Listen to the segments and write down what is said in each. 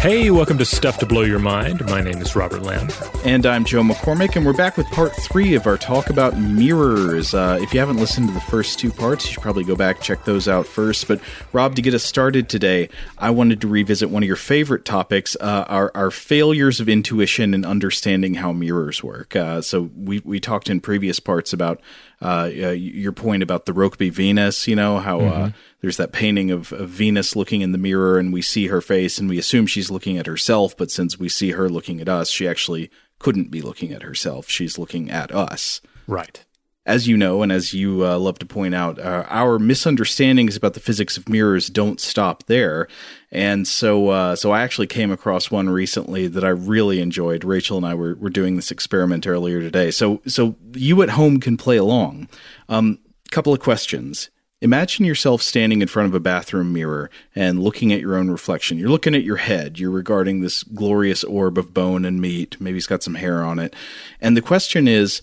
Hey, welcome to Stuff to Blow Your Mind. My name is Robert Lamb. And I'm Joe McCormick, and we're back with part three of our talk about mirrors. Uh, if you haven't listened to the first two parts, you should probably go back, check those out first. But, Rob, to get us started today, I wanted to revisit one of your favorite topics uh, our, our, failures of intuition and understanding how mirrors work. Uh, so, we, we talked in previous parts about uh, your point about the Rokeby Venus, you know, how uh, mm-hmm. there's that painting of, of, Venus looking in the mirror and we see her face and we assume she's looking at herself, but since we see her looking at us, she actually couldn't be looking at herself. She's looking at us. Right as you know, and as you uh, love to point out, uh, our misunderstandings about the physics of mirrors don't stop there. And so, uh, so I actually came across one recently that I really enjoyed. Rachel and I were, were doing this experiment earlier today. So, so you at home can play along. Um, couple of questions. Imagine yourself standing in front of a bathroom mirror and looking at your own reflection. You're looking at your head. You're regarding this glorious orb of bone and meat. Maybe it's got some hair on it. And the question is,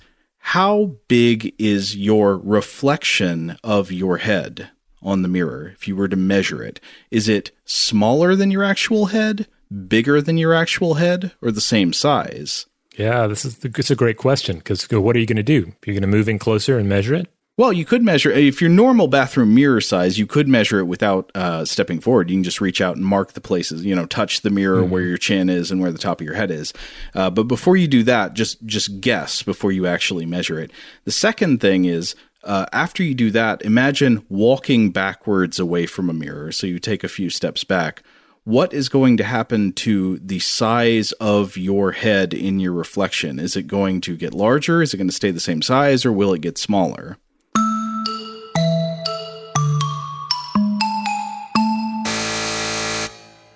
how big is your reflection of your head on the mirror if you were to measure it? Is it smaller than your actual head, bigger than your actual head, or the same size? Yeah, this is it's a great question because what are you going to do? Are You're going to move in closer and measure it? Well, you could measure if your normal bathroom mirror size. You could measure it without uh, stepping forward. You can just reach out and mark the places. You know, touch the mirror mm-hmm. where your chin is and where the top of your head is. Uh, but before you do that, just just guess before you actually measure it. The second thing is uh, after you do that, imagine walking backwards away from a mirror. So you take a few steps back. What is going to happen to the size of your head in your reflection? Is it going to get larger? Is it going to stay the same size, or will it get smaller?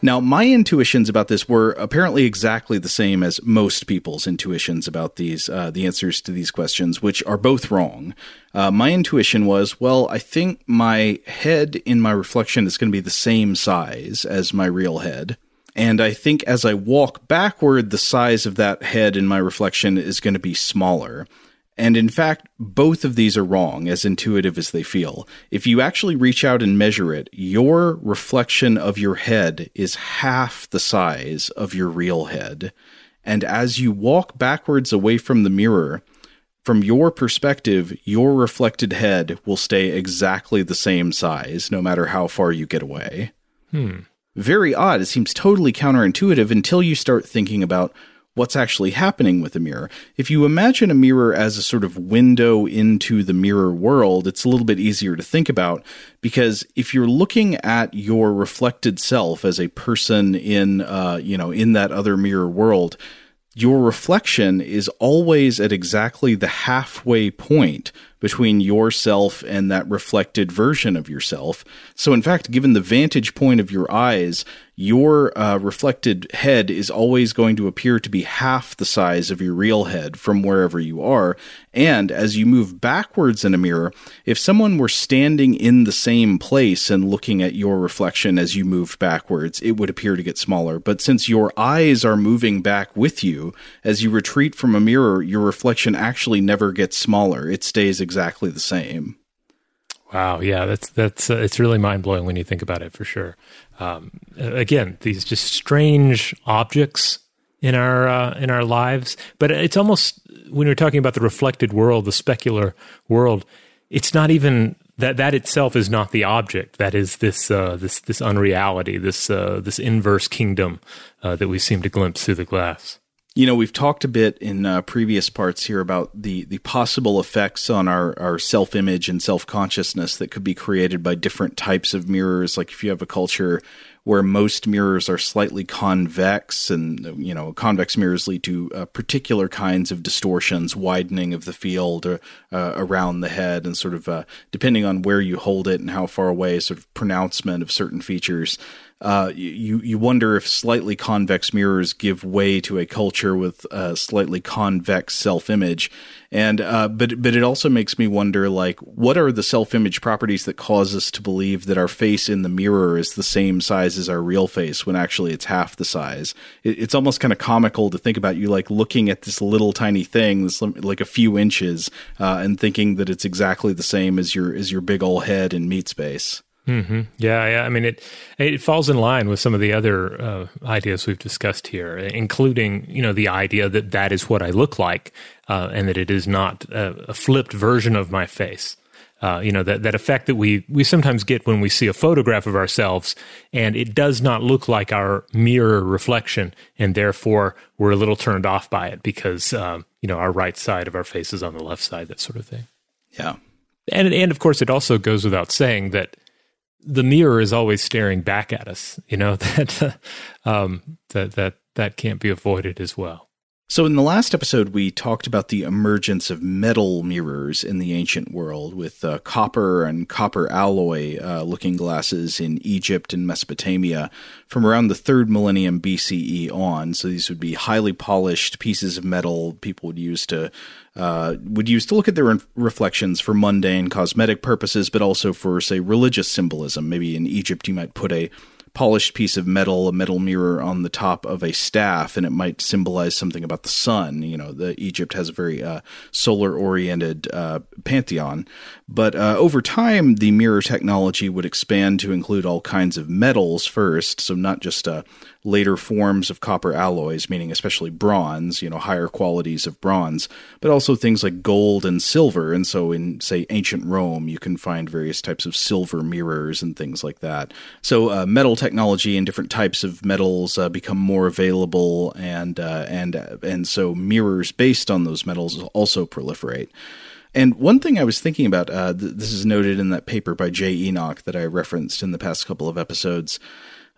Now, my intuitions about this were apparently exactly the same as most people's intuitions about these, uh, the answers to these questions, which are both wrong. Uh, my intuition was, well, I think my head in my reflection is going to be the same size as my real head. And I think as I walk backward, the size of that head in my reflection is going to be smaller. And in fact, both of these are wrong, as intuitive as they feel. If you actually reach out and measure it, your reflection of your head is half the size of your real head. And as you walk backwards away from the mirror, from your perspective, your reflected head will stay exactly the same size no matter how far you get away. Hmm. Very odd. It seems totally counterintuitive until you start thinking about what's actually happening with a mirror. If you imagine a mirror as a sort of window into the mirror world, it's a little bit easier to think about because if you're looking at your reflected self as a person in, uh, you know, in that other mirror world, your reflection is always at exactly the halfway point between yourself and that reflected version of yourself. So, in fact, given the vantage point of your eyes, your uh, reflected head is always going to appear to be half the size of your real head from wherever you are. And as you move backwards in a mirror, if someone were standing in the same place and looking at your reflection as you moved backwards, it would appear to get smaller. But since your eyes are moving back with you, as you retreat from a mirror, your reflection actually never gets smaller. It stays exactly the same. Wow, yeah, that's that's uh, it's really mind blowing when you think about it for sure. Um, again, these just strange objects in our uh, in our lives, but it's almost when we're talking about the reflected world, the specular world, it's not even that that itself is not the object. That is this uh, this this unreality, this uh, this inverse kingdom uh, that we seem to glimpse through the glass. You know, we've talked a bit in uh, previous parts here about the, the possible effects on our, our self image and self consciousness that could be created by different types of mirrors. Like if you have a culture where most mirrors are slightly convex, and you know, convex mirrors lead to uh, particular kinds of distortions, widening of the field uh, around the head, and sort of uh, depending on where you hold it and how far away, sort of pronouncement of certain features uh, you you wonder if slightly convex mirrors give way to a culture with a slightly convex self image, and uh, but but it also makes me wonder like what are the self image properties that cause us to believe that our face in the mirror is the same size as our real face when actually it's half the size. It, it's almost kind of comical to think about you like looking at this little tiny thing, this like a few inches, uh, and thinking that it's exactly the same as your as your big old head in meat space. Mm-hmm. Yeah, yeah. I mean, it it falls in line with some of the other uh, ideas we've discussed here, including you know the idea that that is what I look like, uh, and that it is not a, a flipped version of my face. Uh, you know that that effect that we we sometimes get when we see a photograph of ourselves, and it does not look like our mirror reflection, and therefore we're a little turned off by it because um, you know our right side of our face is on the left side, that sort of thing. Yeah, and and of course it also goes without saying that the mirror is always staring back at us. You know that um, that that that can't be avoided as well. So, in the last episode, we talked about the emergence of metal mirrors in the ancient world with uh, copper and copper alloy uh, looking glasses in Egypt and Mesopotamia from around the third millennium BCE on. So, these would be highly polished pieces of metal people would use to uh, would use to look at their reflections for mundane cosmetic purposes, but also for, say, religious symbolism. Maybe in Egypt, you might put a polished piece of metal, a metal mirror on the top of a staff, and it might symbolize something about the sun. You know, the Egypt has a very uh, solar-oriented uh, pantheon, but uh, over time, the mirror technology would expand to include all kinds of metals first, so not just uh, later forms of copper alloys, meaning especially bronze, you know, higher qualities of bronze, but also things like gold and silver. And so in, say, ancient Rome, you can find various types of silver mirrors and things like that. So uh, metal technology and different types of metals uh, become more available, and uh, and and so mirrors based on those metals also proliferate. And one thing I was thinking about, uh, th- this is noted in that paper by Jay Enoch that I referenced in the past couple of episodes,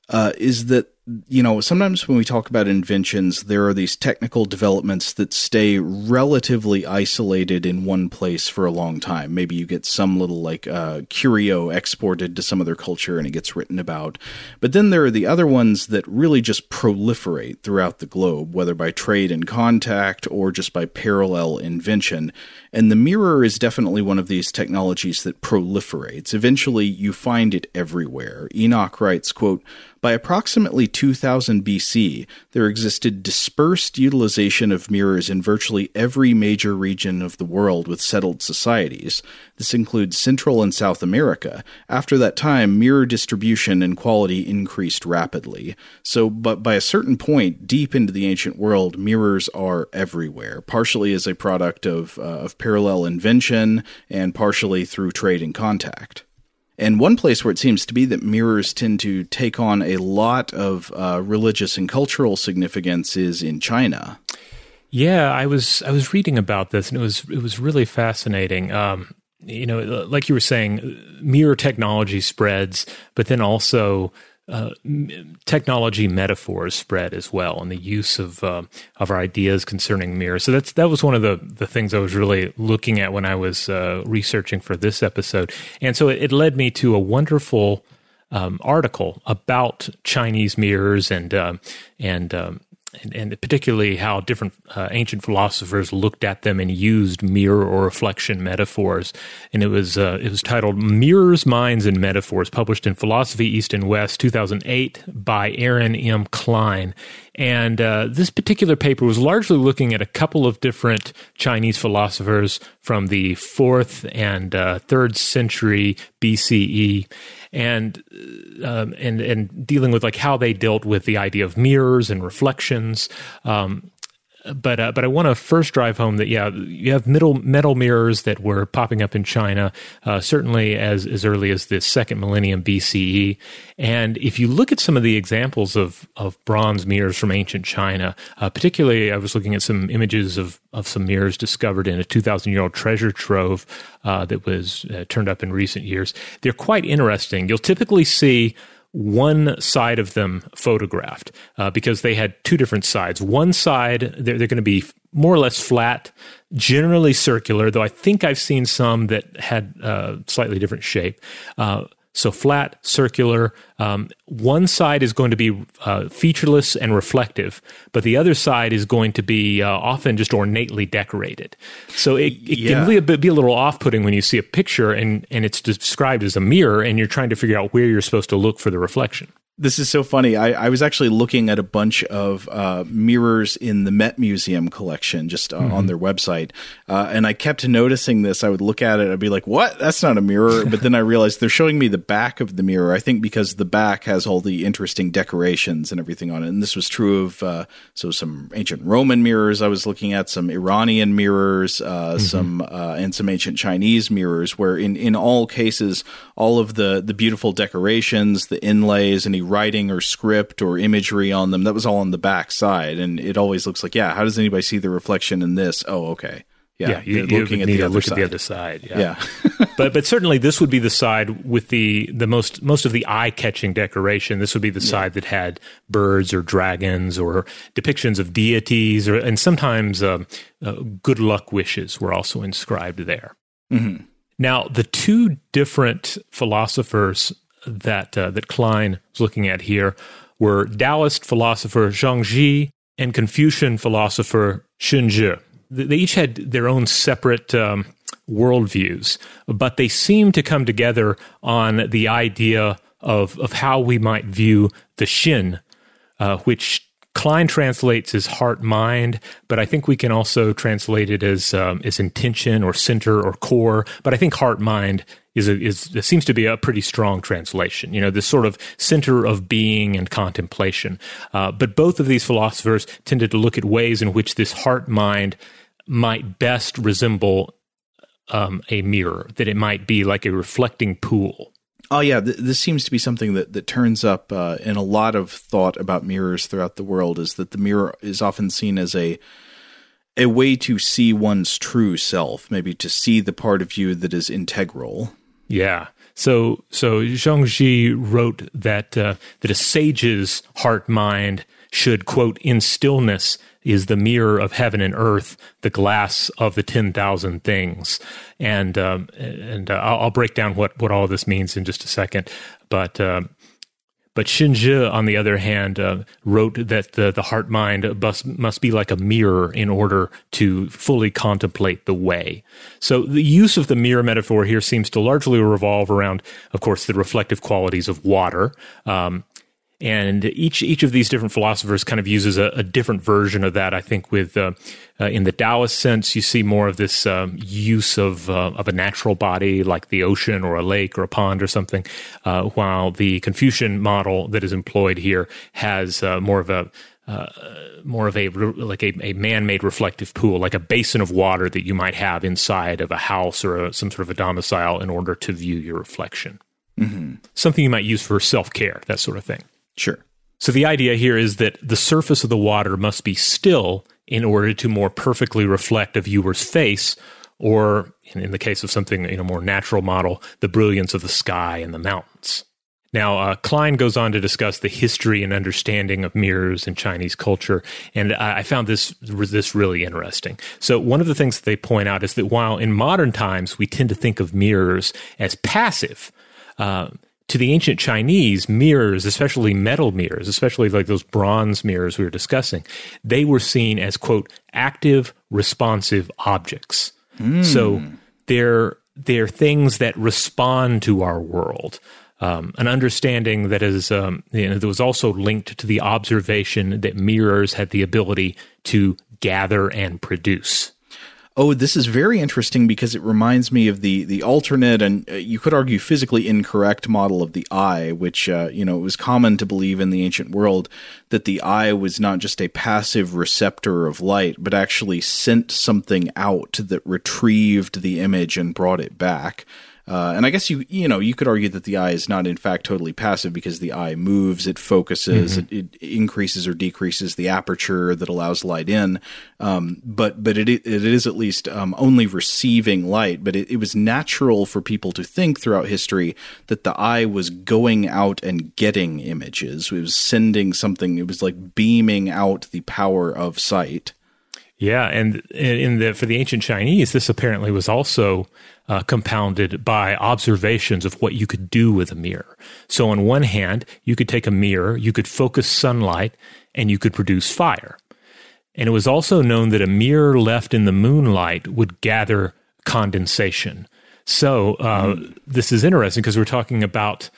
uh, is that you know, sometimes when we talk about inventions, there are these technical developments that stay relatively isolated in one place for a long time. Maybe you get some little like uh, curio exported to some other culture and it gets written about. But then there are the other ones that really just proliferate throughout the globe, whether by trade and contact or just by parallel invention. And the mirror is definitely one of these technologies that proliferates. Eventually, you find it everywhere. Enoch writes, quote, by approximately 2000 BC, there existed dispersed utilization of mirrors in virtually every major region of the world with settled societies. This includes Central and South America. After that time, mirror distribution and quality increased rapidly. So, but by a certain point, deep into the ancient world, mirrors are everywhere, partially as a product of, uh, of parallel invention and partially through trade and contact. And one place where it seems to be that mirrors tend to take on a lot of uh, religious and cultural significance is in China. Yeah, I was I was reading about this, and it was it was really fascinating. Um, you know, like you were saying, mirror technology spreads, but then also uh, technology metaphors spread as well, and the use of uh, of our ideas concerning mirrors. So that's that was one of the the things I was really looking at when I was uh, researching for this episode, and so it, it led me to a wonderful um, article about Chinese mirrors and um, and um, and, and, particularly how different uh, ancient philosophers looked at them and used mirror or reflection metaphors. And it was uh, it was titled "Mirrors, Minds, and Metaphors," published in Philosophy East and West, 2008, by Erin M. Cline. And uh, this particular paper was largely looking at a couple of different Chinese philosophers from the fourth and uh, third century BCE and um, and and dealing with like how they dealt with the idea of mirrors and reflections. Um, but uh, but I want to first drive home that yeah, you have middle metal mirrors that were popping up in China, uh, certainly as as early as the second millennium BCE. And if you look at some of the examples of of bronze mirrors from ancient China, uh, particularly I was looking at some images of of some mirrors discovered in a two thousand year old treasure trove uh, that was uh, turned up in recent years. They're quite interesting. You'll typically see one side of them photographed uh, because they had two different sides. One side, they're, they're going to be more or less flat, generally circular, though I think I've seen some that had uh, slightly different shape. Uh, so flat, circular. Um, one side is going to be uh, featureless and reflective, but the other side is going to be uh, often just ornately decorated. So it, it yeah. can really be a little off-putting when you see a picture and and it's described as a mirror, and you're trying to figure out where you're supposed to look for the reflection. This is so funny. I, I, was actually looking at a bunch of uh, mirrors in the Met Museum collection just uh, mm-hmm. on their website. Uh, and I kept noticing this. I would look at it, I'd be like, what? That's not a mirror. But then I realized they're showing me the back of the mirror. I think because the back has all the interesting decorations and everything on it. And this was true of uh, so some ancient Roman mirrors I was looking at, some Iranian mirrors, uh, mm-hmm. some uh, and some ancient Chinese mirrors, where in, in all cases, all of the, the beautiful decorations, the inlays, any writing or script or imagery on them. That was all on the back side, and it always looks like, yeah, how does anybody see the reflection in this? Oh, okay. Yeah, yeah you, you looking at the other look side. at the other side. Yeah, yeah. but but certainly this would be the side with the the most most of the eye catching decoration. This would be the yeah. side that had birds or dragons or depictions of deities, or and sometimes uh, uh, good luck wishes were also inscribed there. Mm-hmm. Now, the two different philosophers that uh, that Cline was looking at here were Taoist philosopher Zhuangzi and Confucian philosopher Xunzi. They each had their own separate um, worldviews, but they seem to come together on the idea of of how we might view the Xin, uh, which Cline translates as heart mind, but I think we can also translate it as um, as intention or center or core. But I think heart mind is a, is seems to be a pretty strong translation. You know, this sort of center of being and contemplation. Uh, but both of these philosophers tended to look at ways in which this heart mind might best resemble um, a mirror. That it might be like a reflecting pool. Oh yeah, th- this seems to be something that that turns up uh, in a lot of thought about mirrors throughout the world. Is that the mirror is often seen as a a way to see one's true self, maybe to see the part of you that is integral. Yeah. So so Zhuangzi wrote that uh, that a sage's heart mind should quote in stillness is the mirror of heaven and earth, the glass of the ten thousand things, and um, and uh, I'll, I'll, break down what what all this means in just a second, but. Uh, but Xunzi, on the other hand, uh, wrote that the, the heart mind must, must be like a mirror in order to fully contemplate the way. So the use of the mirror metaphor here seems to largely revolve around, of course, the reflective qualities of water. Um, and each each of these different philosophers kind of uses a, a different version of that. I think with uh, uh, in the Taoist sense, you see more of this um, use of uh, of a natural body like the ocean or a lake or a pond or something, uh, while the Confucian model that is employed here has uh, more of a uh, more of a like a, a man-made reflective pool, like a basin of water that you might have inside of a house or a, some sort of a domicile in order to view your reflection. Mm-hmm. Something you might use for self-care, that sort of thing. Sure. So the idea here is that the surface of the water must be still in order to more perfectly reflect a viewer's face, or in the case of something in a more natural model, the brilliance of the sky and the mountains. Now, uh, Cline goes on to discuss the history and understanding of mirrors in Chinese culture, and I, I found this this really interesting. So, one of the things that they point out is that while in modern times we tend to think of mirrors as passive, uh, to the ancient Chinese, mirrors, especially metal mirrors, especially like those bronze mirrors we were discussing, they were seen as, quote, active, responsive objects. Mm. So they're, they're things that respond to our world. Um, an understanding that is um, you know, that was also linked to the observation that mirrors had the ability to gather and produce oh, this is very interesting because it reminds me of the the alternate and uh, you could argue physically incorrect model of the eye, which uh, you know it was common to believe in the ancient world that the eye was not just a passive receptor of light, but actually sent something out that retrieved the image and brought it back. Uh, and I guess you you know you could argue that the eye is not in fact totally passive because the eye moves, it focuses, mm-hmm. it, it, increases or decreases the aperture that allows light in. Um, but but it it is at least um, only receiving light. But it, it was natural for people to think throughout history that the eye was going out and getting images. It was sending something. It was like beaming out the power of sight. Yeah, and in the for the ancient Chinese, this apparently was also uh, compounded by observations of what you could do with a mirror. So, on one hand, you could take a mirror, you could focus sunlight, and you could produce fire. And it was also known that a mirror left in the moonlight would gather condensation. So, uh, mm. this is interesting because we're talking about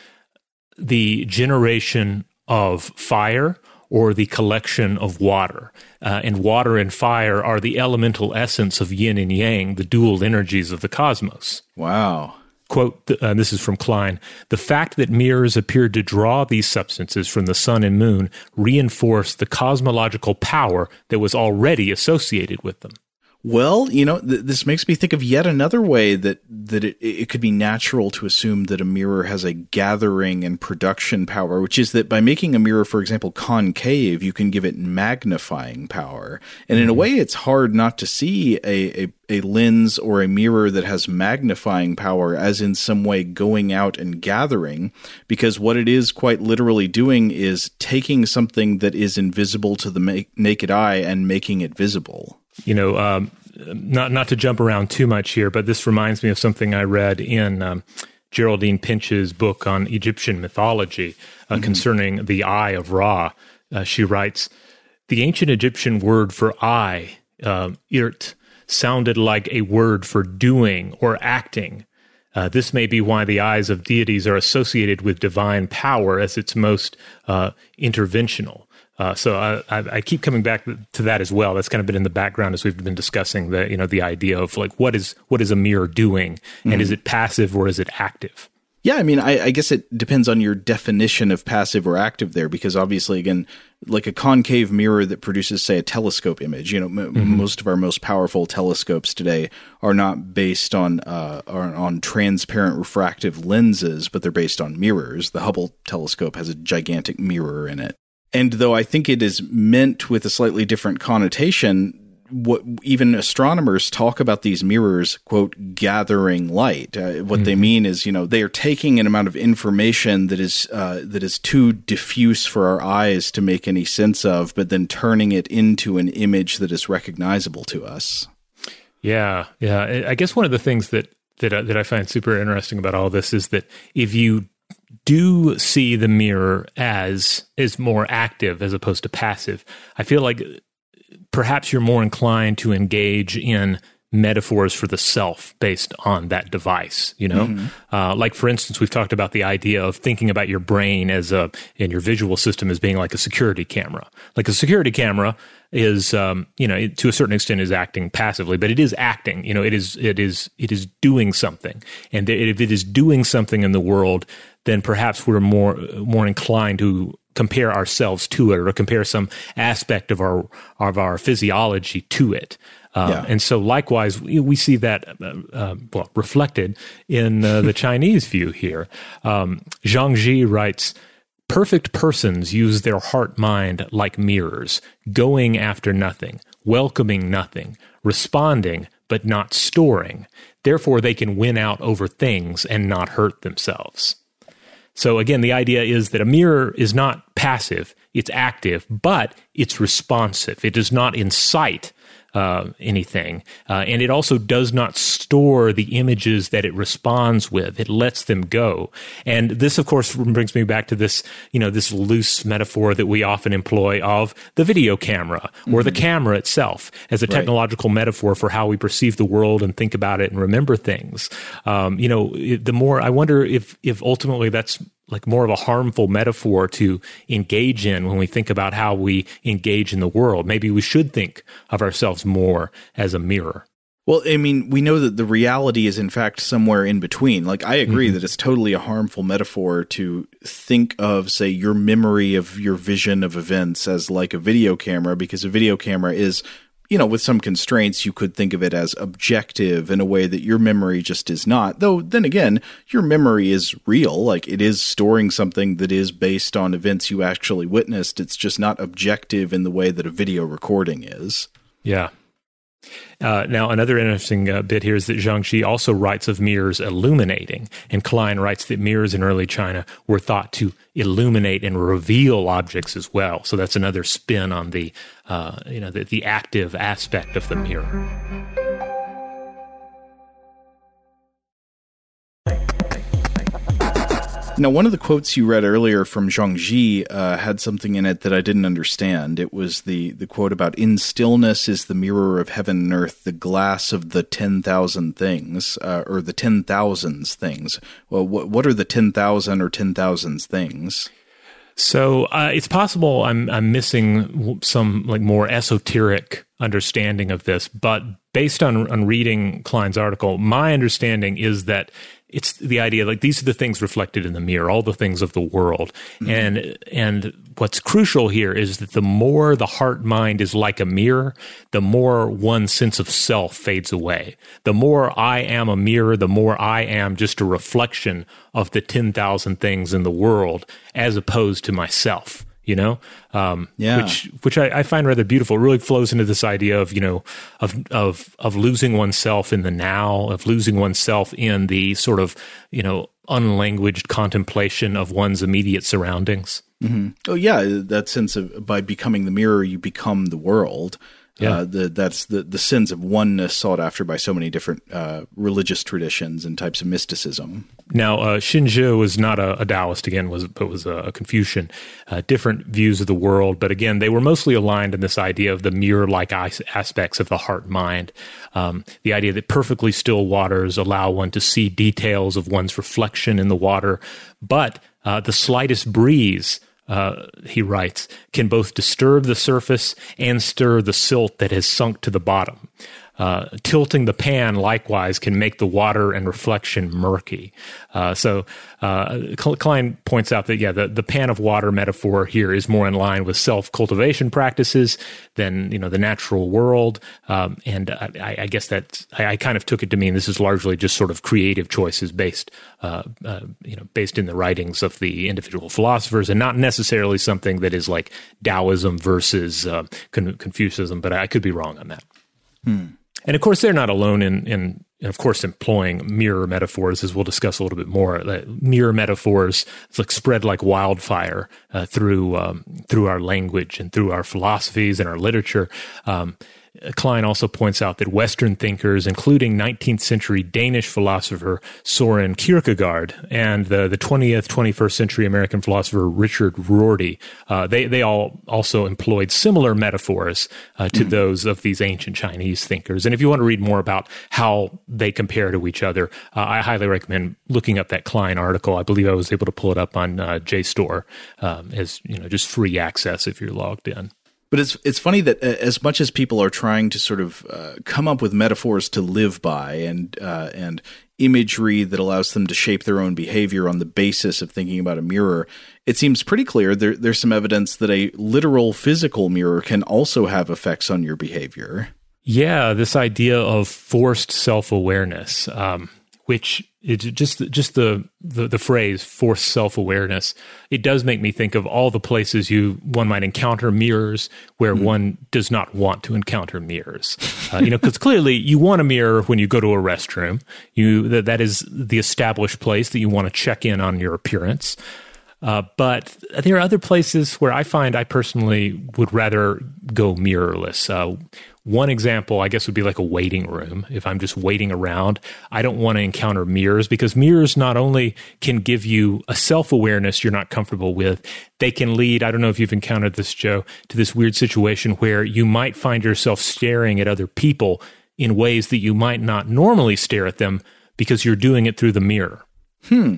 the generation of fire or the collection of water. Uh, and water and fire are the elemental essence of yin and yang, the dual energies of the cosmos. Wow. Quote, uh, this is from Cline The fact that mirrors appeared to draw these substances from the sun and moon reinforced the cosmological power that was already associated with them. Well, you know, th- this makes me think of yet another way that that it, it could be natural to assume that a mirror has a gathering and production power, which is that by making a mirror, for example, concave, you can give it magnifying power. And in a mm-hmm. way, it's hard not to see a, a a lens or a mirror that has magnifying power as in some way going out and gathering because what it is quite literally doing is taking something that is invisible to the ma- naked eye and making it visible you know, um, not not to jump around too much here, but this reminds me of something I read in um, Geraldine Pinch's book on Egyptian mythology uh, mm-hmm. concerning the eye of Ra. Uh, she writes, the ancient Egyptian word for eye, uh, irt, sounded like a word for doing or acting. Uh, this may be why the eyes of deities are associated with divine power as its most uh, interventional. Uh, so I, I, keep coming back to that as well. That's kind of been in the background as we've been discussing the you know the idea of like what is what is a mirror doing, and mm-hmm. is it passive or is it active? Yeah, I mean, I, I, guess it depends on your definition of passive or active there, because obviously, again, like a concave mirror that produces, say, a telescope image. You know, m- mm-hmm. most of our most powerful telescopes today are not based on uh, are on transparent refractive lenses, but they're based on mirrors. The Hubble telescope has a gigantic mirror in it. And though I think it is meant with a slightly different connotation, what even astronomers talk about these mirrors, quote, gathering light. Uh, what mm-hmm. they mean is, you know, they are taking an amount of information that is uh, that is too diffuse for our eyes to make any sense of, but then turning it into an image that is recognizable to us. Yeah, yeah. I guess one of the things that that uh, that I find super interesting about all this is that if you do see the mirror as is more active as opposed to passive. I feel like perhaps you're more inclined to engage in metaphors for the self based on that device you know mm-hmm. uh, like for instance we've talked about the idea of thinking about your brain as a and your visual system as being like a security camera like a security camera is um, you know to a certain extent is acting passively but it is acting you know it is it is it is doing something and if it is doing something in the world then perhaps we're more more inclined to compare ourselves to it or compare some aspect of our of our physiology to it. Uh, yeah. And so, likewise, we, we see that uh, uh, well reflected in uh, the Chinese view here. Um, Zhang Ji writes. Perfect persons use their heart mind like mirrors, going after nothing, welcoming nothing, responding but not storing. Therefore, they can win out over things and not hurt themselves. So again, the idea is that a mirror is not passive, it's active, but it's responsive. It does not incite uh, anything. Uh, and it also does not store the images that it responds with. It lets them go. And this, of course, brings me back to this, you know, this loose metaphor that we often employ of the video camera or mm-hmm. the camera itself as a technological right. metaphor for how we perceive the world and think about it and remember things. Um, you know, the more I wonder if, if ultimately that's like more of a harmful metaphor to engage in when we think about how we engage in the world. Maybe we should think of ourselves more as a mirror. Well, I mean, we know that the reality is in fact somewhere in between. Like I agree mm-hmm. that it's totally a harmful metaphor to think of say your memory of your vision of events as like a video camera because a video camera is you know, with some constraints, you could think of it as objective in a way that your memory just is not. Though, then again, your memory is real. Like it is storing something that is based on events you actually witnessed. It's just not objective in the way that a video recording is. Yeah. Uh, now, another interesting uh, bit here is that Zhang Ji also writes of mirrors illuminating, and Cline writes that mirrors in early China were thought to illuminate and reveal objects as well. So that's another spin on the, uh, you know, the, the active aspect of the mirror. Now, one of the quotes you read earlier from Zhang Ji uh, had something in it that I didn't understand. It was the, the quote about "In stillness is the mirror of heaven and earth, the glass of the ten thousand things, uh, or the ten thousands things." Well, what what are the ten thousand or ten thousands things? So uh, it's possible I'm I'm missing some like more esoteric understanding of this, but based on on reading Cline's article, my understanding is that it's the idea like these are the things reflected in the mirror, all the things of the world. Mm-hmm. And and what's crucial here is that the more the heart mind is like a mirror, the more one sense of self fades away. The more I am a mirror, the more I am just a reflection of the 10,000 things in the world as opposed to myself you know? Um, yeah. which which I, I, find rather beautiful. It really flows into this idea of you know of of of losing oneself in the now of losing oneself in the sort of you know unlanguaged contemplation of one's immediate surroundings. Mm-hmm. oh yeah. That sense of by becoming the mirror you become the world yeah. Uh, the, that's the, the sins of oneness sought after by so many different uh, religious traditions and types of mysticism. Now, uh, Xunzi was not a, a, Taoist again, was but was a, Confucian. Uh, different views of the world, but again, they were mostly aligned in this idea of the mirror-like aspects of the heart-mind. Um, the idea that perfectly still waters allow one to see details of one's reflection in the water, but uh, the slightest breeze uh, he writes, can both disturb the surface and stir the silt that has sunk to the bottom. Uh, tilting the pan likewise can make the water and reflection murky. Uh, so uh, Cline points out that yeah, the, the pan of water metaphor here is more in line with self cultivation practices than you know the natural world. Um, and I, I, guess that I, I, kind of took it to mean this is largely just sort of creative choices based uh, uh, you know based in the writings of the individual philosophers, and not necessarily something that is like Taoism versus uh, Confucianism. But I could be wrong on that. Hmm. And of course, they're not alone in, in, of course, employing mirror metaphors, as we'll discuss a little bit more. mirror metaphors like spread like wildfire uh, through um, through our language and through our philosophies and our literature. Um, Cline also points out that Western thinkers, including 19th century Danish philosopher Soren Kierkegaard and the, the 20th, 21st century American philosopher Richard Rorty, uh, they, they all also employed similar metaphors uh, to mm. those of these ancient Chinese thinkers. And if you want to read more about how they compare to each other, uh, I highly recommend looking up that Cline article. I believe I was able to pull it up on uh, JSTOR um, as you know just free access if you're logged in. But it's it's funny that uh, as much as people are trying to sort of uh, come up with metaphors to live by and uh, and imagery that allows them to shape their own behavior on the basis of thinking about a mirror, it seems pretty clear there, there's some evidence that a literal physical mirror can also have effects on your behavior. Yeah, this idea of forced self awareness. Um, which it just just the, the the phrase forced self awareness. It does make me think of all the places you one might encounter mirrors where mm. one does not want to encounter mirrors. Uh, you know, because clearly you want a mirror when you go to a restroom. You that that is the established place that you want to check in on your appearance. Uh, but there are other places where I find I personally would rather go mirrorless. Uh, one example, I guess, would be like a waiting room. If I'm just waiting around, I don't want to encounter mirrors because mirrors not only can give you a self awareness you're not comfortable with, they can lead, I don't know if you've encountered this, Joe, to this weird situation where you might find yourself staring at other people in ways that you might not normally stare at them because you're doing it through the mirror. Hmm.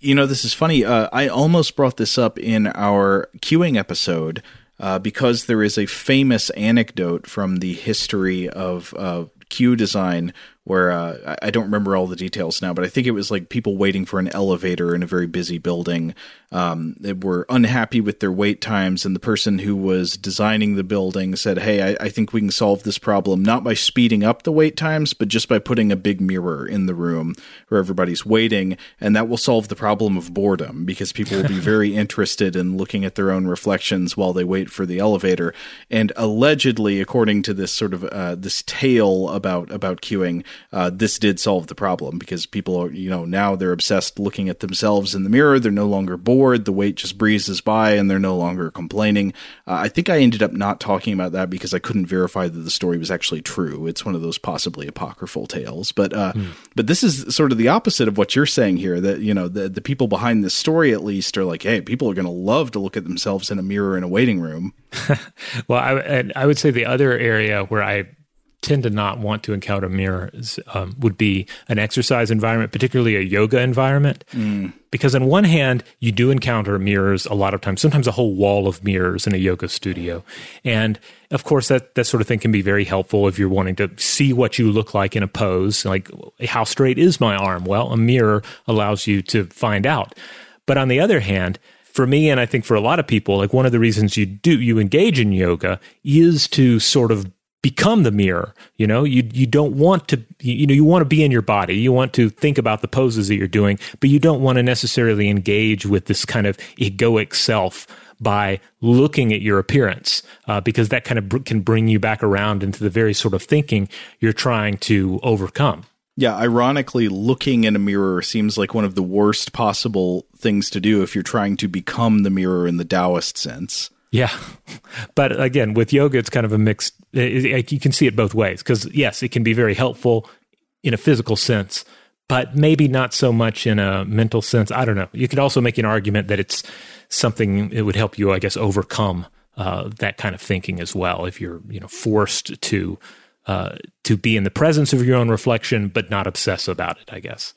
You know, this is funny. Uh, I almost brought this up in our queuing episode uh, because there is a famous anecdote from the history of uh, queue design where uh, I don't remember all the details now, but I think it was like people waiting for an elevator in a very busy building. Um, they were unhappy with their wait times, and the person who was designing the building said, "Hey, I, I, think we can solve this problem not by speeding up the wait times, but just by putting a big mirror in the room where everybody's waiting, and that will solve the problem of boredom because people will be very interested in looking at their own reflections while they wait for the elevator." And allegedly, according to this sort of uh, this tale about about queuing uh, this did solve the problem because people are, you know, now they're obsessed looking at themselves in the mirror. They're no longer bored. The wait just breezes by and they're no longer complaining. Uh, I think I ended up not talking about that because I couldn't verify that the story was actually true. It's one of those possibly apocryphal tales. But, uh, mm. but this is sort of the opposite of what you're saying here that, you know, the, the people behind this story at least are like, hey, people are going to love to look at themselves in a mirror in a waiting room. well, I, I would say the other area where I tend to not want to encounter mirrors um, would be an exercise environment, particularly a yoga environment. Mm. Because on one hand, you do encounter mirrors a lot of times, sometimes a whole wall of mirrors in a yoga studio. And of course, that, that sort of thing can be very helpful if you're wanting to see what you look like in a pose. Like, how straight is my arm? Well, a mirror allows you to find out. But on the other hand, for me and I think for a lot of people, like one of the reasons you do you engage in yoga is to sort of become the mirror you know? You you don't want to you know you want to be in your body. You want to think about the poses that you're doing but you don't want to necessarily engage with this kind of egoic self by looking at your appearance uh, because that kind of br- can bring you back around into the very sort of thinking you're trying to overcome. Yeah, ironically, looking in a mirror seems like one of the worst possible things to do if you're trying to become the mirror in the Taoist sense. Yeah. But again, with yoga, it's kind of a mixed, you can see it both ways because, yes, it can be very helpful in a physical sense, but maybe not so much in a mental sense. I don't know. You could also make an argument that it's something it would help you, I guess, overcome uh, that kind of thinking as well if you're, you know, forced to. Uh, to be in the presence of your own reflection, but not obsess about it, I guess.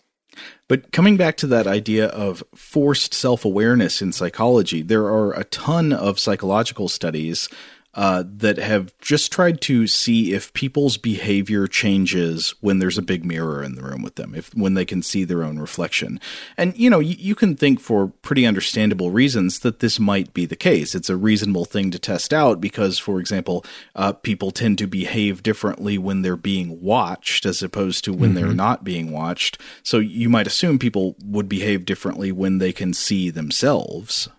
But coming back to that idea of forced self awareness in psychology, there are a ton of psychological studies uh, that have just tried to see if people's behavior changes when there's a big mirror in the room with them, if when they can see their own reflection. And you know, you, you can think for pretty understandable reasons that this might be the case. It's a reasonable thing to test out because, for example, uh, people tend to behave differently when they're being watched as opposed to when mm-hmm. they're not being watched. So you might assume people would behave differently when they can see themselves.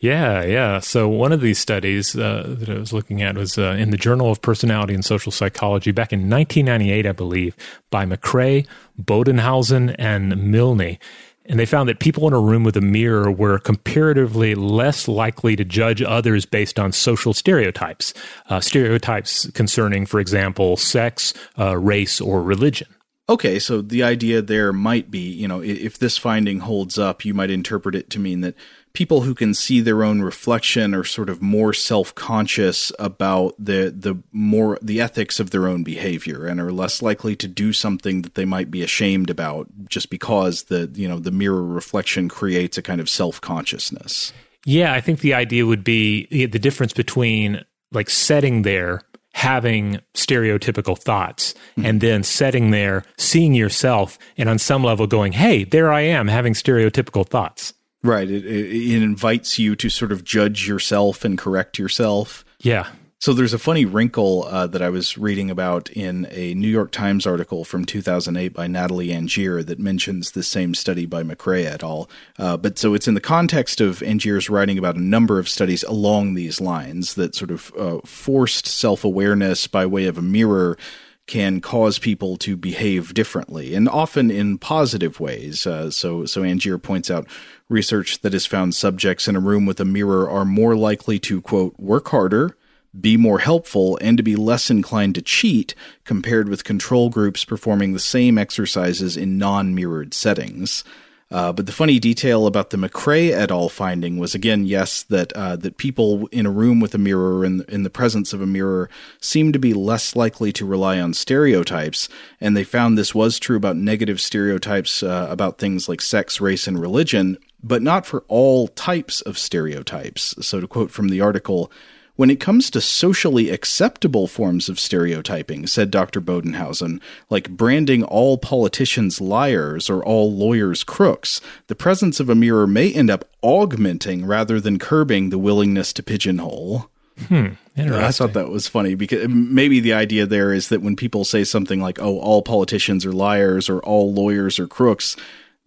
Yeah, yeah. So one of these studies uh, that I was looking at was uh, in the Journal of Personality and Social Psychology back in 1998, I believe, by Macrae, Bodenhausen, and Milne. And they found that people in a room with a mirror were comparatively less likely to judge others based on social stereotypes, uh, stereotypes concerning, for example, sex, uh, race, or religion. Okay, so the idea there might be, you know, if this finding holds up, you might interpret it to mean that people who can see their own reflection are sort of more self-conscious about the the more the ethics of their own behavior and are less likely to do something that they might be ashamed about just because the you know the mirror reflection creates a kind of self-consciousness. Yeah, I think the idea would be the difference between like setting there having stereotypical thoughts mm-hmm. and then setting there seeing yourself and on some level going hey there i am having stereotypical thoughts Right. It, it, it, invites you to sort of judge yourself and correct yourself. Yeah. So there's a funny wrinkle uh, that I was reading about in a New York Times article from 2008 by Natalie Angier that mentions the same study by Macrae et al. Uh, but so it's in the context of Angier's writing about a number of studies along these lines that sort of uh, forced self awareness by way of a mirror can cause people to behave differently, and often in positive ways. Uh, so, so Angier points out research that has found subjects in a room with a mirror are more likely to quote work harder, be more helpful, and to be less inclined to cheat compared with control groups performing the same exercises in non-mirrored settings. Uh, but the funny detail about the Macrae et al. finding was again, yes, that uh, that people in a room with a mirror in in the presence of a mirror seem to be less likely to rely on stereotypes, and they found this was true about negative stereotypes uh, about things like sex, race, and religion, but not for all types of stereotypes. So to quote from the article. When it comes to socially acceptable forms of stereotyping, said Dr. Bodenhausen, like branding all politicians liars or all lawyers crooks, the presence of a mirror may end up augmenting rather than curbing the willingness to pigeonhole. Hmm. I thought that was funny because maybe the idea there is that when people say something like, oh, all politicians are liars or all lawyers are crooks,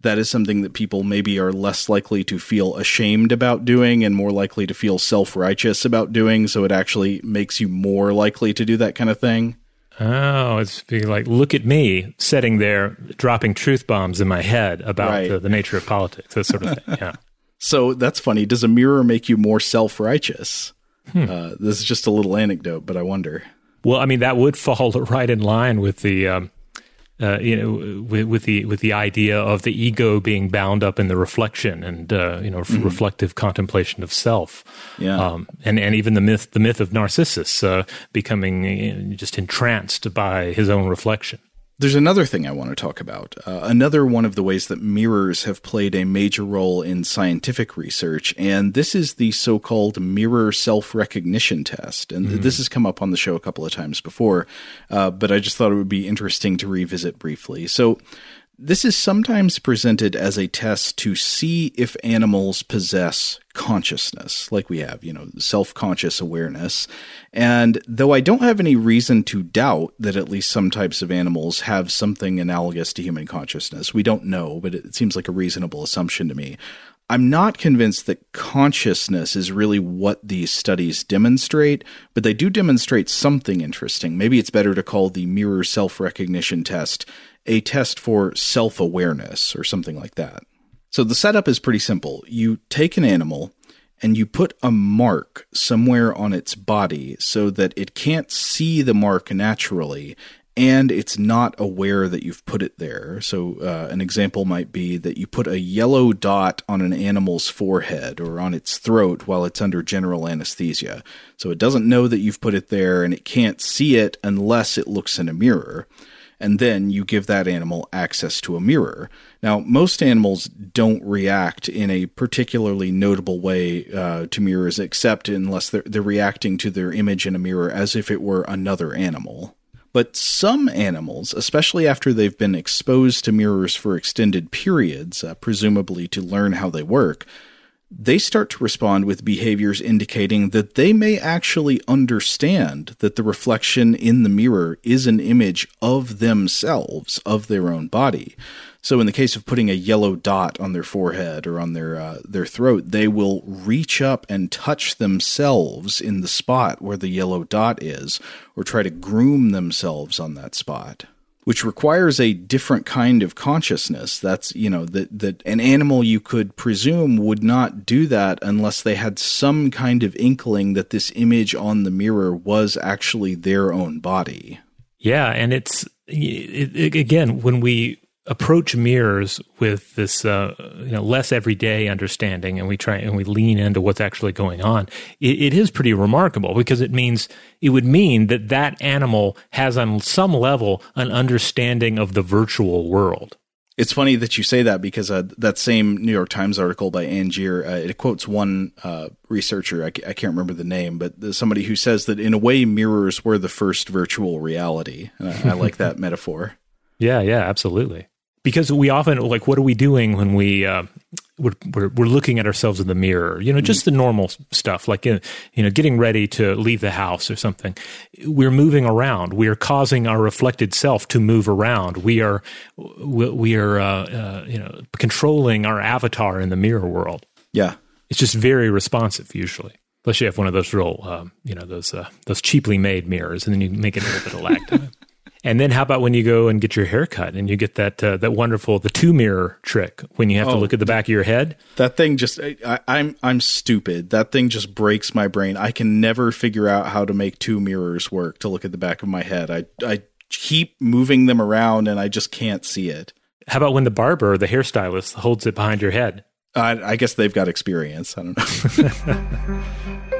that is something that people maybe are less likely to feel ashamed about doing and more likely to feel self righteous about doing. So it actually makes you more likely to do that kind of thing. Oh, it's being like, look at me sitting there dropping truth bombs in my head about right. the, the, nature of politics, that sort of thing. Yeah. so that's funny. Does a mirror make you more self righteous? Hmm. Uh, this is just a little anecdote, but I wonder. Well, I mean, that would fall right in line with the um, uh, you know, with, with, the with the idea of the ego being bound up in the reflection and uh, you know mm-hmm. reflective contemplation of self. Yeah, um, and and even the myth the myth of Narcissus uh, becoming uh, just entranced by his own reflection. There's another thing I want to talk about. Uh, another one of the ways that mirrors have played a major role in scientific research, and this is the so called mirror self recognition test. And mm. this has come up on the show a couple of times before, uh, but I just thought it would be interesting to revisit briefly. So, this is sometimes presented as a test to see if animals possess consciousness, like we have, you know, self conscious awareness. And though I don't have any reason to doubt that at least some types of animals have something analogous to human consciousness, we don't know, but it seems like a reasonable assumption to me. I'm not convinced that consciousness is really what these studies demonstrate, but they do demonstrate something interesting. Maybe it's better to call the mirror self recognition test a test for self awareness or something like that. So the setup is pretty simple. You take an animal and you put a mark somewhere on its body so that it can't see the mark naturally and it's not aware that you've put it there. So, uh, an example might be that you put a yellow dot on an animal's forehead or on its throat while it's under general anesthesia. So, it doesn't know that you've put it there and it can't see it unless it looks in a mirror and then you give that animal access to a mirror. Now, most animals don't react in a particularly notable way uh, to mirrors, except unless they're, they're reacting to their image in a mirror as if it were another animal. But some animals, especially after they've been exposed to mirrors for extended periods, uh, presumably to learn how they work, they start to respond with behaviors indicating that they may actually understand that the reflection in the mirror is an image of themselves, of their own body. So, in the case of putting a yellow dot on their forehead or on their uh, their throat, they will reach up and touch themselves in the spot where the yellow dot is, or try to groom themselves on that spot which requires a different kind of consciousness. That's, you know, that, that an animal you could presume would not do that unless they had some kind of inkling that this image on the mirror was actually their own body. Yeah. And it's, it, it, again, when we approach mirrors with this uh, you know less everyday understanding and we try and we lean into what's actually going on it, it is pretty remarkable because it means it would mean that that animal has on some level an understanding of the virtual world it's funny that you say that because uh, that same New York Times article by Angier, uh, it quotes one uh, researcher, I, I, can't remember the name, but somebody who says that in a way mirrors were the first virtual reality. I like that metaphor. Yeah, yeah, absolutely because we often like what are we doing when we uh, we're, we're, we're looking at ourselves in the mirror? You know just the normal stuff like uh, you know getting ready to leave the house or something. We're moving around. We are causing our reflected self to move around. We are we are uh, uh, you know controlling our avatar in the mirror world. Yeah. It's just very responsive usually. Unless you have one of those real um, you know those uh, those cheaply made mirrors and then you make it a little bit of lag time and then how about when you go and get your hair cut and you get that uh, that wonderful the two mirror trick when you have oh, to look at the back of your head? That thing just I, I'm, I'm stupid. That thing just breaks my brain. I can never figure out how to make two mirrors work to look at the back of my head. I I keep moving them around and I just can't see it. How about when the barber or the hairstylist holds it behind your head? I, I guess they've got experience. I don't know.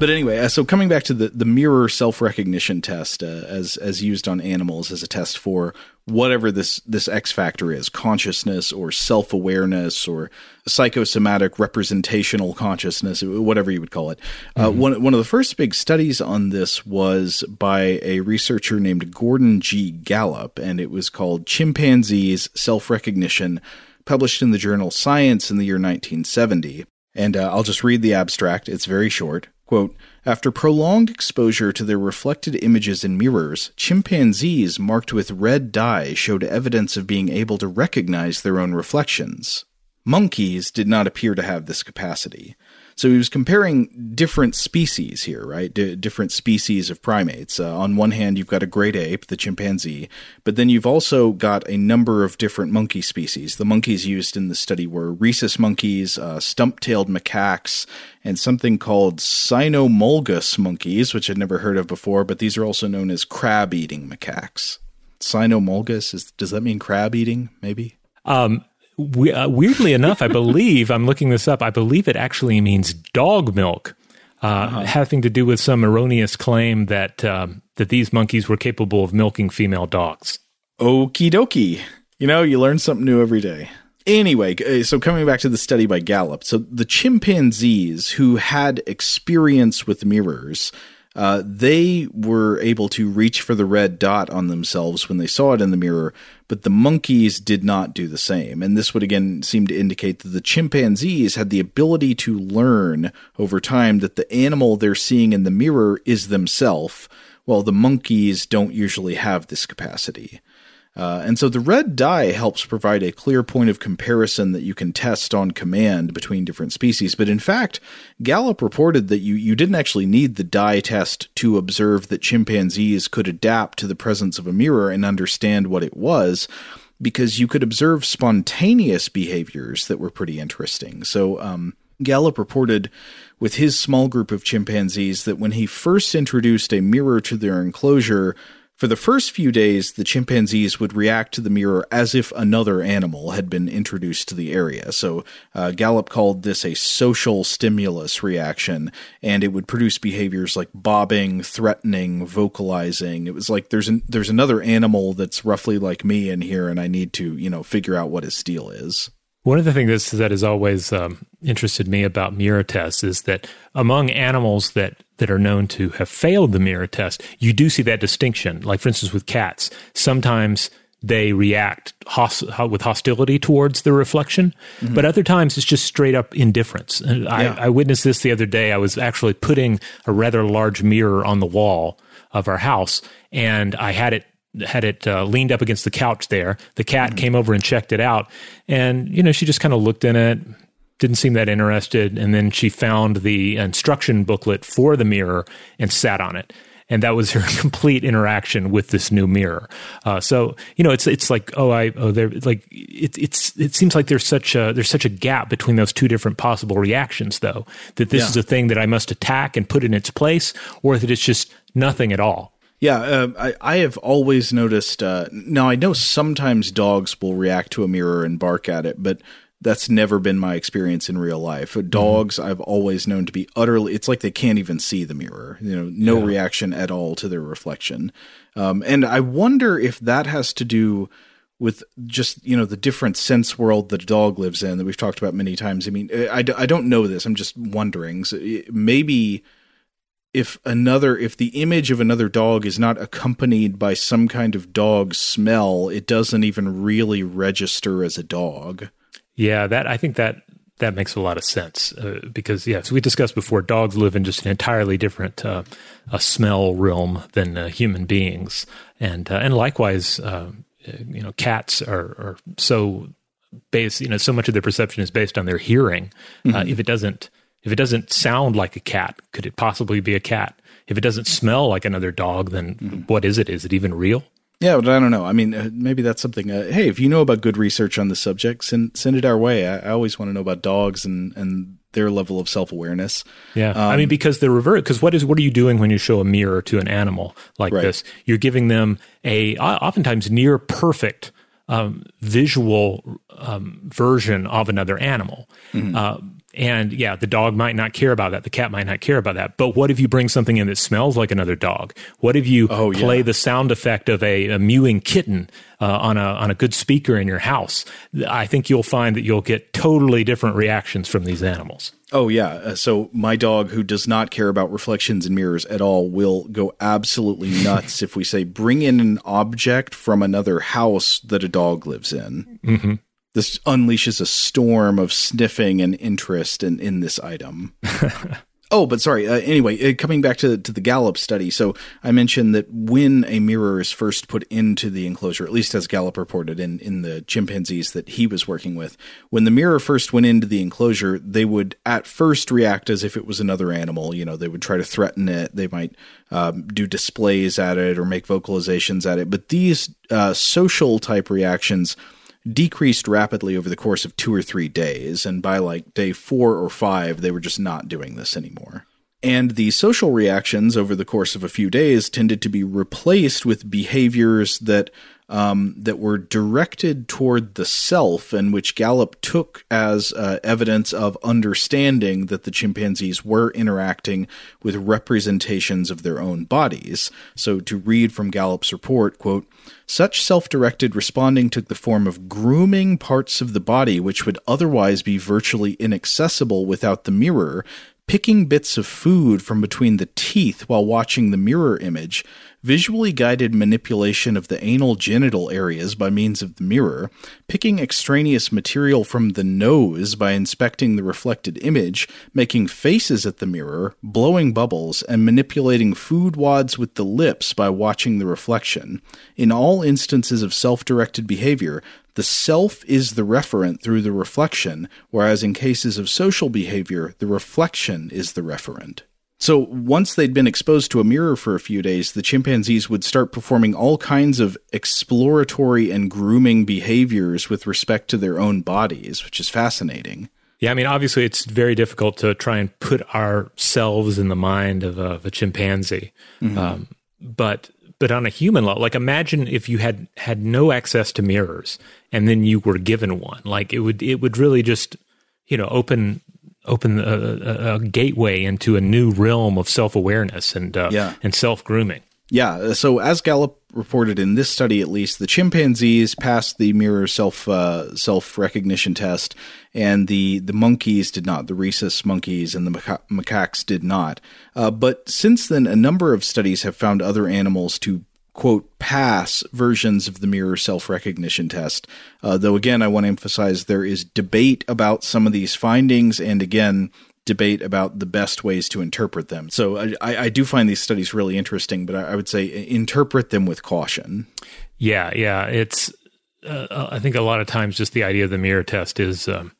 But anyway, uh, so coming back to the, the mirror self recognition test uh, as as used on animals as a test for whatever this this X factor is, consciousness or self awareness or psychosomatic representational consciousness, whatever you would call it. Uh, mm-hmm. Uh, one one of the first big studies on this was by a researcher named Gordon G. Gallup, and it was called Chimpanzees Self Recognition, published in the journal Science in the year 1970. And uh, I'll just read the abstract. It's very short. Quote, After prolonged exposure to their reflected images in mirrors, chimpanzees marked with red dye showed evidence of being able to recognize their own reflections. Monkeys did not appear to have this capacity. So he was comparing different species here, right? D- different species of primates. Uh, on one hand, you've got a great ape, the chimpanzee, but then you've also got a number of different monkey species. The monkeys used in the study were rhesus monkeys, uh, stump tailed macaques, and something called cynomolgus monkeys, which I'd never heard of before, but these are also known as crab eating macaques. Cynomolgus, is, does that mean crab eating, maybe? Um, we, uh, weirdly enough, I believe, I'm looking this up, I believe it actually means dog milk. Uh, uh-huh. having to do with some erroneous claim that um, that these monkeys were capable of milking female dogs. Okie dokie. You know, you learn something new every day. Anyway, so coming back to the study by Gallup, so the chimpanzees who had experience with mirrors, uh, they were able to reach for the red dot on themselves when they saw it in the mirror, but the monkeys did not do the same. And this would again seem to indicate that the chimpanzees had the ability to learn over time that the animal they're seeing in the mirror is themselves, while the monkeys don't usually have this capacity. Uh, and so the red dye helps provide a clear point of comparison that you can test on command between different species. But in fact, Gallup reported that you, you didn't actually need the dye test to observe that chimpanzees could adapt to the presence of a mirror and understand what it was, because you could observe spontaneous behaviors that were pretty interesting. So, um, Gallup reported with his small group of chimpanzees that when he first introduced a mirror to their enclosure, for the first few days, the chimpanzees would react to the mirror as if another animal had been introduced to the area. So uh, Gallup called this a social stimulus reaction, and it would produce behaviors like bobbing, threatening, vocalizing. It was like there's an, there's another animal that's roughly like me in here, and I need to you know figure out what his deal is. One of the things that has always um, interested me about mirror tests is that among animals that, that are known to have failed the mirror test, you do see that distinction. Like, for instance, with cats, sometimes they react hos- with hostility towards the reflection, mm-hmm. but other times it's just straight up indifference. And yeah. I, I witnessed this the other day. I was actually putting a rather large mirror on the wall of our house, and I had it had it uh, leaned up against the couch there. The cat mm-hmm. came over and checked it out, and you know she just kind of looked in it, didn't seem that interested, and then she found the instruction booklet for the mirror and sat on it. And that was her complete interaction with this new mirror. Uh, so you know, it's it's like oh I oh there like it, it's it seems like there's such a there's such a gap between those two different possible reactions though that this yeah. is a thing that I must attack and put in its place, or that it's just nothing at all. Yeah, uh, I, I have always noticed. Uh, now I know sometimes dogs will react to a mirror and bark at it, but that's never been my experience in real life. Mm-hmm. Dogs, mm-hmm. I've always known to be utterly. It's like they can't even see the mirror. You know, no yeah. reaction at all to their reflection. Um, and I wonder if that has to do with just you know the different sense world that a dog lives in that we've talked about many times. I mean, I, I don't know this. I'm just wondering. So maybe if another if the image of another dog is not accompanied by some kind of dog smell it doesn't even really register as a dog. Yeah that i think that that makes a lot of sense uh, because yes yeah, so we discussed before dogs live in just an entirely different uh, a smell realm than uh, human beings. And uh, and likewise uh, you know cats are, are so based you know so much of their perception is based on their hearing. Uh, mm-hmm. if it doesn't if it doesn't sound like a cat, could it possibly be a cat? If it doesn't smell like another dog, then mm-hmm. what is it? Is it even real? Yeah, but I don't know. I mean, uh, maybe that's something. Uh, hey, if you know about good research on the subject, send send it our way. I, I always want to know about dogs and and their level of self awareness. Yeah, um, I mean, because the revert. Because what is what are you doing when you show a mirror to an animal like right. this? You're giving them a oftentimes near perfect um, visual um, version of another animal. Mm-hmm. Uh, and yeah, the dog might not care about that. The cat might not care about that. But what if you bring something in that smells like another dog? What if you oh, play yeah. the sound effect of a, a mewing kitten uh, on a on a good speaker in your house? I think you'll find that you'll get totally different reactions from these animals. Oh yeah. Uh, so my dog, who does not care about reflections in mirrors at all, will go absolutely nuts if we say bring in an object from another house that a dog lives in. Mm-hmm this unleashes a storm of sniffing and interest in, in this item. Oh, but sorry. Uh, anyway, uh, coming back to to the Gallup study, so I mentioned that when a mirror is first put into the enclosure, at least as Gallup reported in in the chimpanzees that he was working with, when the mirror first went into the enclosure, they would at first react as if it was another animal. You know, they would try to threaten it. They might um, do displays at it or make vocalizations at it. But these uh, social type reactions decreased rapidly over the course of two or three days. And by like day four or five, they were just not doing this anymore. And the social reactions over the course of a few days tended to be replaced with behaviors that um, that were directed toward the self, and which Gallup took as uh, evidence of understanding that the chimpanzees were interacting with representations of their own bodies. So, to read from Gallup's report, quote, such self directed responding took the form of grooming parts of the body which would otherwise be virtually inaccessible without the mirror, picking bits of food from between the teeth while watching the mirror image, visually guided manipulation of the anal genital areas by means of the mirror, picking extraneous material from the nose by inspecting the reflected image, making faces at the mirror, blowing bubbles, and manipulating food wads with the lips by watching the reflection. In all instances of self directed behavior, the self is the referent through the reflection, whereas in cases of social behavior, the reflection is the referent. So once they'd been exposed to a mirror for a few days, the chimpanzees would start performing all kinds of exploratory and grooming behaviors with respect to their own bodies, which is fascinating. Yeah, I mean, obviously, it's very difficult to try and put ourselves in the mind of a, of a chimpanzee, mm-hmm. um, but but on a human level, like imagine if you had had no access to mirrors and then you were given one, like it would it would really just you know open open a, a, a, gateway into a new realm of self awareness and uh, yeah. and self grooming. Yeah. So as Gallup reported in this study, at least, the chimpanzees passed the mirror self uh, self recognition test, and the the monkeys did not. The rhesus monkeys and the maca- macaques did not. Uh, but since then, a number of studies have found other animals to quote pass versions of the mirror self recognition test. Uh, though again, I want to emphasize there is debate about some of these findings, and again, debate about the best ways to interpret them. So I, I do find these studies really interesting, but I, I, would say interpret them with caution. Yeah, yeah, it's. Uh, I think a lot of times just the idea of the mirror test is um,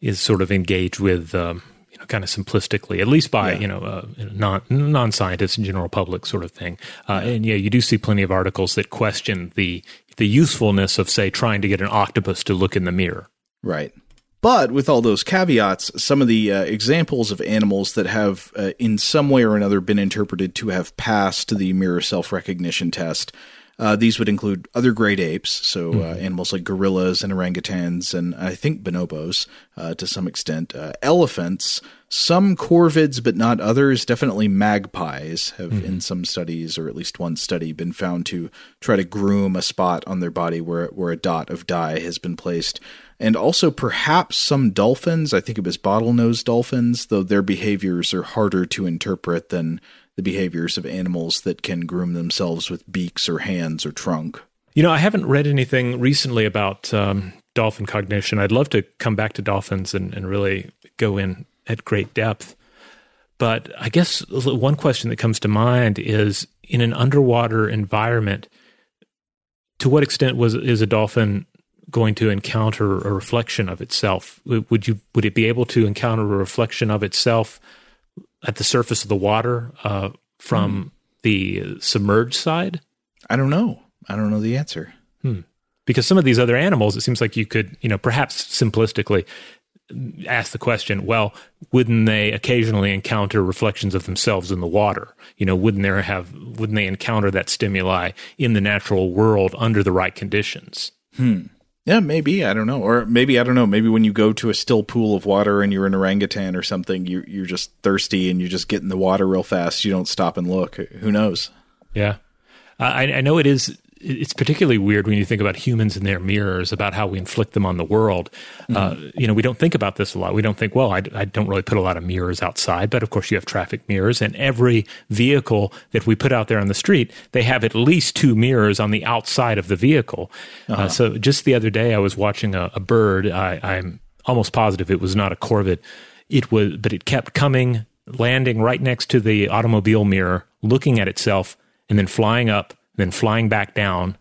is sort of engaged with um, kind of simplistically, at least by yeah. you know uh, non non scientists and general public sort of thing. Uh, yeah. And yeah, you do see plenty of articles that question the the usefulness of say trying to get an octopus to look in the mirror. Right. But with all those caveats, some of the uh, examples of animals that have, uh, in some way or another, been interpreted to have passed the mirror self recognition test uh, these would include other great apes, so uh, hmm. animals like gorillas and orangutans, and I think bonobos uh, to some extent. Uh, elephants, some corvids, but not others. Definitely magpies have, mm. in some studies, or at least one study, been found to try to groom a spot on their body where where a dot of dye has been placed. And also, perhaps some dolphins. I think it was bottlenose dolphins, though their behaviors are harder to interpret than the behaviors of animals that can groom themselves with beaks or hands or trunk. You know, I haven't read anything recently about um, dolphin cognition. I'd love to come back to dolphins and, and really go in at great depth. But I guess one question that comes to mind is in an underwater environment, to what extent was is a dolphin going to encounter a reflection of itself? Would you would it be able to encounter a reflection of itself at the surface of the water uh, from hmm. the submerged side? I don't know. I don't know the answer. Hmm. Because some of these other animals, it seems like you could, you know, perhaps simplistically ask the question, well, wouldn't they occasionally encounter reflections of themselves in the water? You know, wouldn't there have wouldn't they encounter that stimuli in the natural world under the right conditions? Hmm. Yeah, maybe I don't know, or maybe I don't know. Maybe when you go to a still pool of water and you're an orangutan or something, you you're just thirsty and you just get in the water real fast. You don't stop and look. Who knows? Yeah, I, I know it is it's particularly weird when you think about humans and their mirrors, about how we inflict them on the world. Mm-hmm. Uh, you know, we don't think about this a lot. We don't think, well, I, I, don't really put a lot of mirrors outside, but of course you have traffic mirrors, and every vehicle that we put out there on the street, they have at least two mirrors on the outside of the vehicle. Uh, uh-huh. Uh, so just the other day, I was watching a, a bird. I, I'm almost positive it was not a corvid. It was, but it kept coming landing right next to the automobile mirror, looking at itself, and then flying up, then flying back down,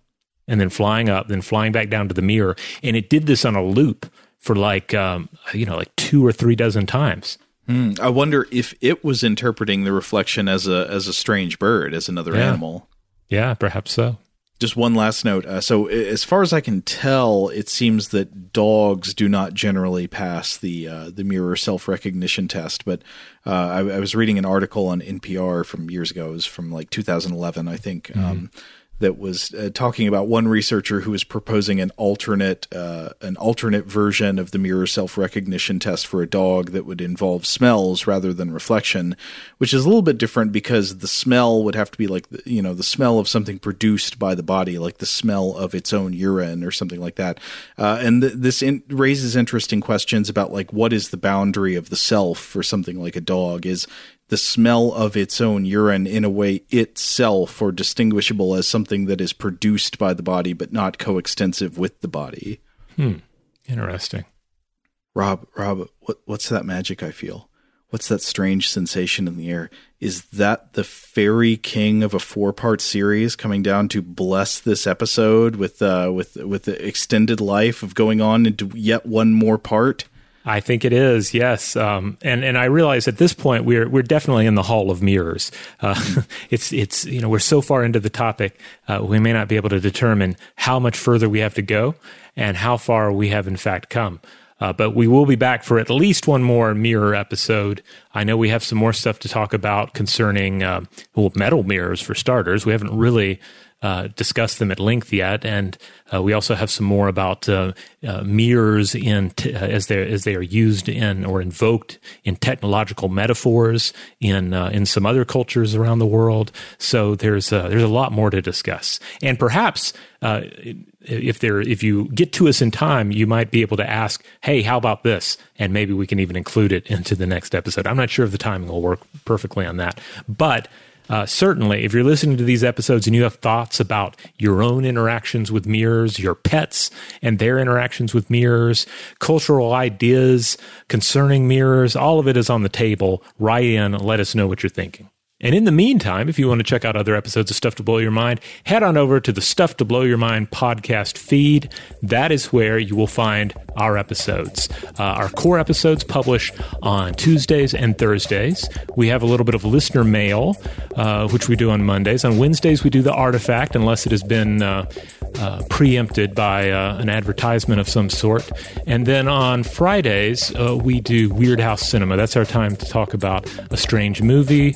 and then flying up, then flying back down to the mirror. And it did this on a loop for like, um, you know, like two or three dozen times. Mm, I wonder if it was interpreting the reflection as a as a strange bird, as another Yeah. animal. Yeah, perhaps so. Just one last note. Uh, so, as far as I can tell, it seems that dogs do not generally pass the uh, the mirror self recognition test. But uh, I, I was reading an article on NPR from years ago. It was from like 2011, I think. Um, that was uh, talking about one researcher who was proposing an alternate uh, an alternate version of the mirror self recognition test for a dog that would involve smells rather than reflection, which is a little bit different because the smell would have to be like the, you know the smell of something produced by the body, like the smell of its own urine or something like that. Uh, and th- this in- raises interesting questions about like what is the boundary of the self for something like a dog is the smell of its own urine in a way itself or distinguishable as something that is produced by the body but not coextensive with the body. Hmm. Interesting. Rob, Rob, what, what's that magic I feel? What's that strange sensation in the air? Is that the fairy king of a four-part series coming down to bless this episode with uh, with with the extended life of going on into yet one more part? I think it is, yes. Um, and and I realize at this point we're we're definitely in the hall of mirrors. Uh, it's it's you know we're so far into the topic uh, we may not be able to determine how much further we have to go and how far we have in fact come. Uh, but we will be back for at least one more mirror episode. I know we have some more stuff to talk about concerning uh, well metal mirrors for starters. We haven't really uh, discussed them at length yet, and uh, we also have some more about uh, uh, mirrors in t- uh, as they as they are used in or invoked in technological metaphors in uh, in some other cultures around the world. So there's there's a lot more to discuss, and perhaps. If there, if you get to us in time, you might be able to ask, "Hey, how about this?" And maybe we can even include it into the next episode. I'm not sure if the timing will work perfectly on that, but uh, certainly, if you're listening to these episodes and you have thoughts about your own interactions with mirrors, your pets and their interactions with mirrors, cultural ideas concerning mirrors, all of it is on the table. Write in, let us know what you're thinking. And in the meantime, if you want to check out other episodes of Stuff to Blow Your Mind, head on over to the Stuff to Blow Your Mind podcast feed. That is where you will find our episodes. Uh, our core episodes publish on Tuesdays and Thursdays. We have a little bit of listener mail, uh, which we do on Mondays. On Wednesdays, we do the artifact, unless it has been uh, uh, preempted by uh, an advertisement of some sort. And then on Fridays, uh, we do Weirdhouse Cinema. That's our time to talk about a strange movie.